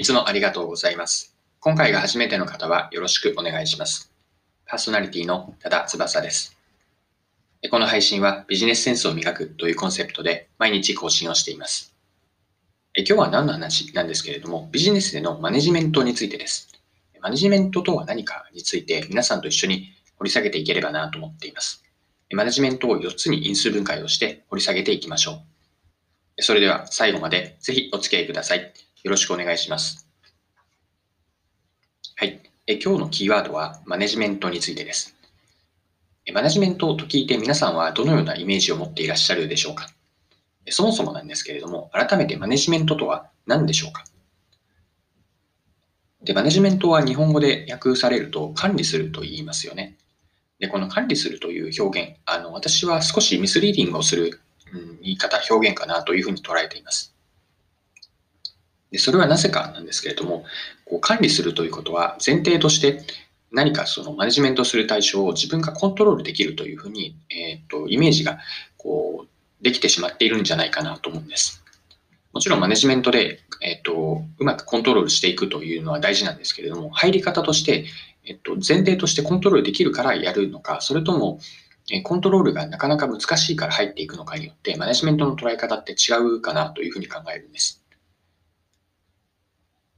いつもありがとうございます。今回が初めての方はよろしくお願いします。パーソナリティの多田翼です。この配信はビジネスセンスを磨くというコンセプトで毎日更新をしています。今日は何の話なんですけれども、ビジネスでのマネジメントについてです。マネジメントとは何かについて皆さんと一緒に掘り下げていければなと思っています。マネジメントを4つに因数分解をして掘り下げていきましょう。それでは最後までぜひお付き合いください。よろしくお願いします。はい。え今日のキーワードはマネジメントについてです。マネジメントと聞いて皆さんはどのようなイメージを持っていらっしゃるでしょうかそもそもなんですけれども、改めてマネジメントとは何でしょうかで、マネジメントは日本語で訳されると管理すると言いますよね。で、この管理するという表現、あの、私は少しミスリーディングをする、うん、言い方、表現かなというふうに捉えています。でそれはなぜかなんですけれども、こう管理するということは前提として何かそのマネジメントする対象を自分がコントロールできるというふうに、えーと、イメージがこうできてしまっているんじゃないかなと思うんです。もちろんマネジメントで、えっ、と、うまくコントロールしていくというのは大事なんですけれども、入り方として、えっ、と、前提としてコントロールできるからやるのか、それとも、コントロールがなかなか難しいから入っていくのかによって、マネジメントの捉え方って違うかなというふうに考えるんです。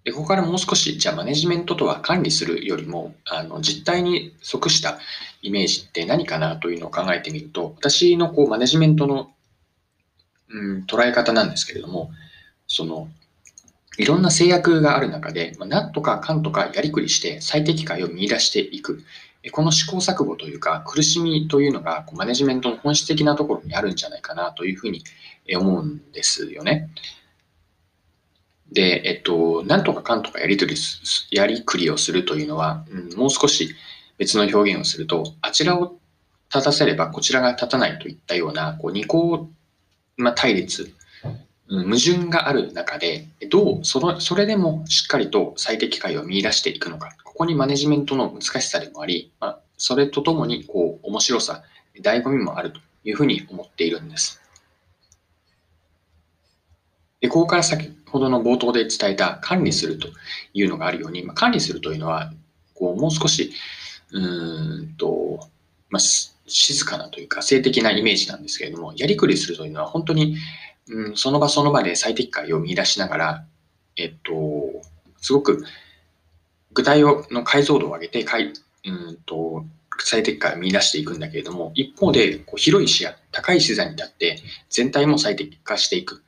で、ここからもう少し、じゃあマネジメントとは管理するよりも、あの、実態に即したイメージって何かなというのを考えてみると、私のこう、マネジメントの、うん、捉え方なんですけれども、その、いろんな制約がある中で、まあ、なんとかかんとかやりくりして最適解を見出していく。この試行錯誤というか苦しみというのがマネジメントの本質的なところにあるんじゃないかなというふうに思うんですよね。で、えっと、なんとかかんとかやりとりす、やりくりをするというのは、うん、もう少し別の表現をすると、あちらを立たせればこちらが立たないといったような、こう二項、まあ、対立、うん、矛盾がある中で、どうその、それでもしっかりと最適解を見出していくのか、ここにマネジメントの難しさでもあり、まあ、それとともに、こう、面白さ、醍醐味もあるというふうに思っているんです。で、ここから先ほどの冒頭で伝えた管理するというのがあるように、まあ、管理するというのは、こう、もう少し、うんと、まあ、静かなというか、性的なイメージなんですけれども、やりくりするというのは本当に、うん、その場その場で最適解を見出しながら、えっと、すごく具体をの解像度を上げて、かいうんと最適解を見出していくんだけれども、一方でこう広い視野、高い視座に立って全体も最適化していく。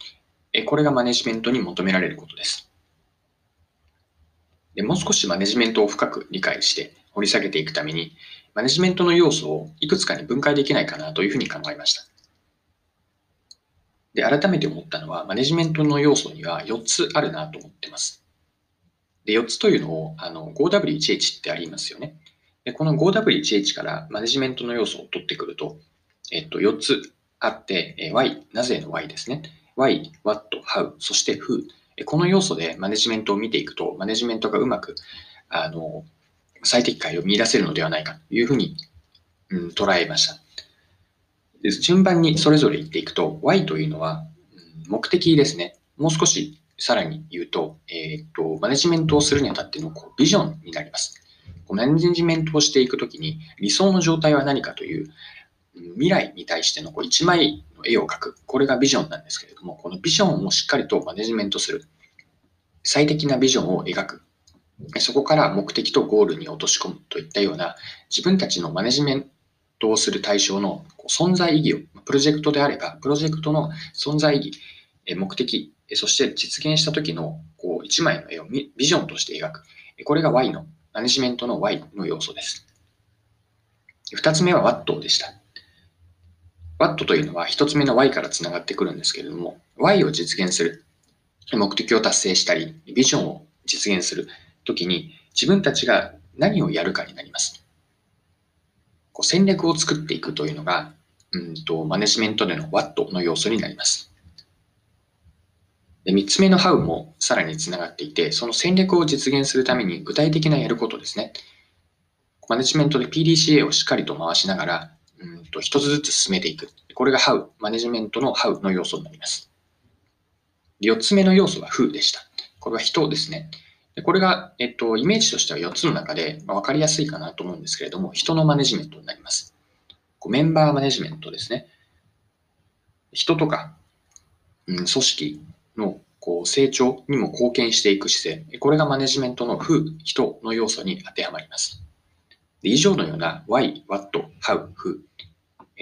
これがマネジメントに求められることです。でもう少しマネジメントを深く理解して掘り下げていくために、マネジメントの要素をいくつかに分解できないかなというふうに考えました。で、改めて思ったのは、マネジメントの要素には4つあるなと思ってます。で、4つというのを、あの、5W1H ってありますよね。で、この 5W1H からマネジメントの要素を取ってくると、えっと、4つあって、え Y、なぜの Y ですね。Why, What, How、そして Who。この要素でマネジメントを見ていくと、マネジメントがうまく、あの、最適解を見出せるのではないかというふうに、うん、捉えました。順番にそれぞれ言っていくと、Y というのは、目的ですね。もう少しさらに言うと、えっ、と、マネジメントをするにあたってのこうビジョンになります。マネジメントをしていくときに理想の状態は何かという未来に対してのこう一枚の絵を描く。これがビジョンなんですけれども、このビジョンをしっかりとマネジメントする。最適なビジョンを描く。そこから目的とゴールに落とし込むといったような自分たちのマネジメントをする対象の存在意義を、プロジェクトであれば、プロジェクトの存在意義、目的、そして実現した時のこう一枚の絵をビジョンとして描く。これが Y の、マネジメントの Y の要素です。二つ目は What でした。What というのは一つ目の Y からつながってくるんですけれども、Y を実現する、目的を達成したり、ビジョンを実現するときに、自分たちが何をやるかになります。こう戦略を作っていくというのが、うんと、マネジメントでの What の要素になります。で3つ目の How もさらにつながっていて、その戦略を実現するために具体的なやることですね。マネジメントで PDCA をしっかりと回しながら、うんと一つずつ進めていく。これが How、マネジメントの How の要素になります。4つ目の要素は Who でした。これは人ですね。でこれが、えっと、イメージとしては4つの中で、ま、分かりやすいかなと思うんですけれども、人のマネジメントになります。こうメンバーマネジメントですね。人とか、うん、組織のこう成長にも貢献していく姿勢。これがマネジメントの who、人の要素に当てはまります。で以上のような why, what, how, who、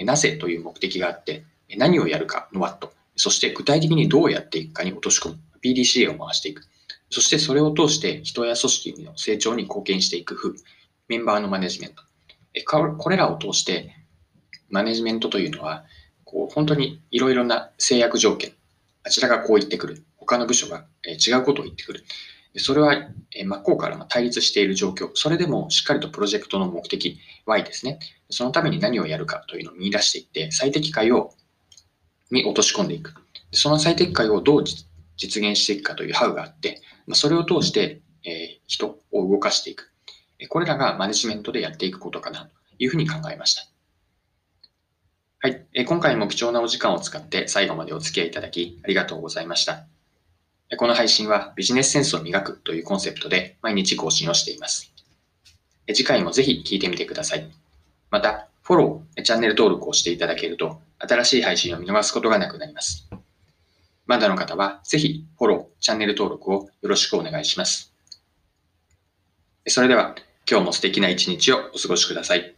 なぜという目的があって、何をやるかの what、そして具体的にどうやっていくかに落とし込む。PDCA を回していく。そしてそれを通して人や組織の成長に貢献していく風、メンバーのマネジメント。これらを通して、マネジメントというのは、こう本当にいろいろな制約条件、あちらがこう言ってくる、他の部署が違うことを言ってくる。それは真っ向から対立している状況、それでもしっかりとプロジェクトの目的、Y ですね。そのために何をやるかというのを見出していって、最適解をに落とし込んでいく。その最適解をどう実現していくかという How があって、それを通して、え人を動かしていく。これらがマネジメントでやっていくことかなというふうに考えました。はい。今回も貴重なお時間を使って最後までお付き合いいただきありがとうございました。この配信はビジネスセンスを磨くというコンセプトで毎日更新をしています。次回もぜひ聞いてみてください。また、フォロー、チャンネル登録をしていただけると新しい配信を見逃すことがなくなります。まだの方は、ぜひフォロー、チャンネル登録をよろしくお願いします。それでは、今日も素敵な一日をお過ごしください。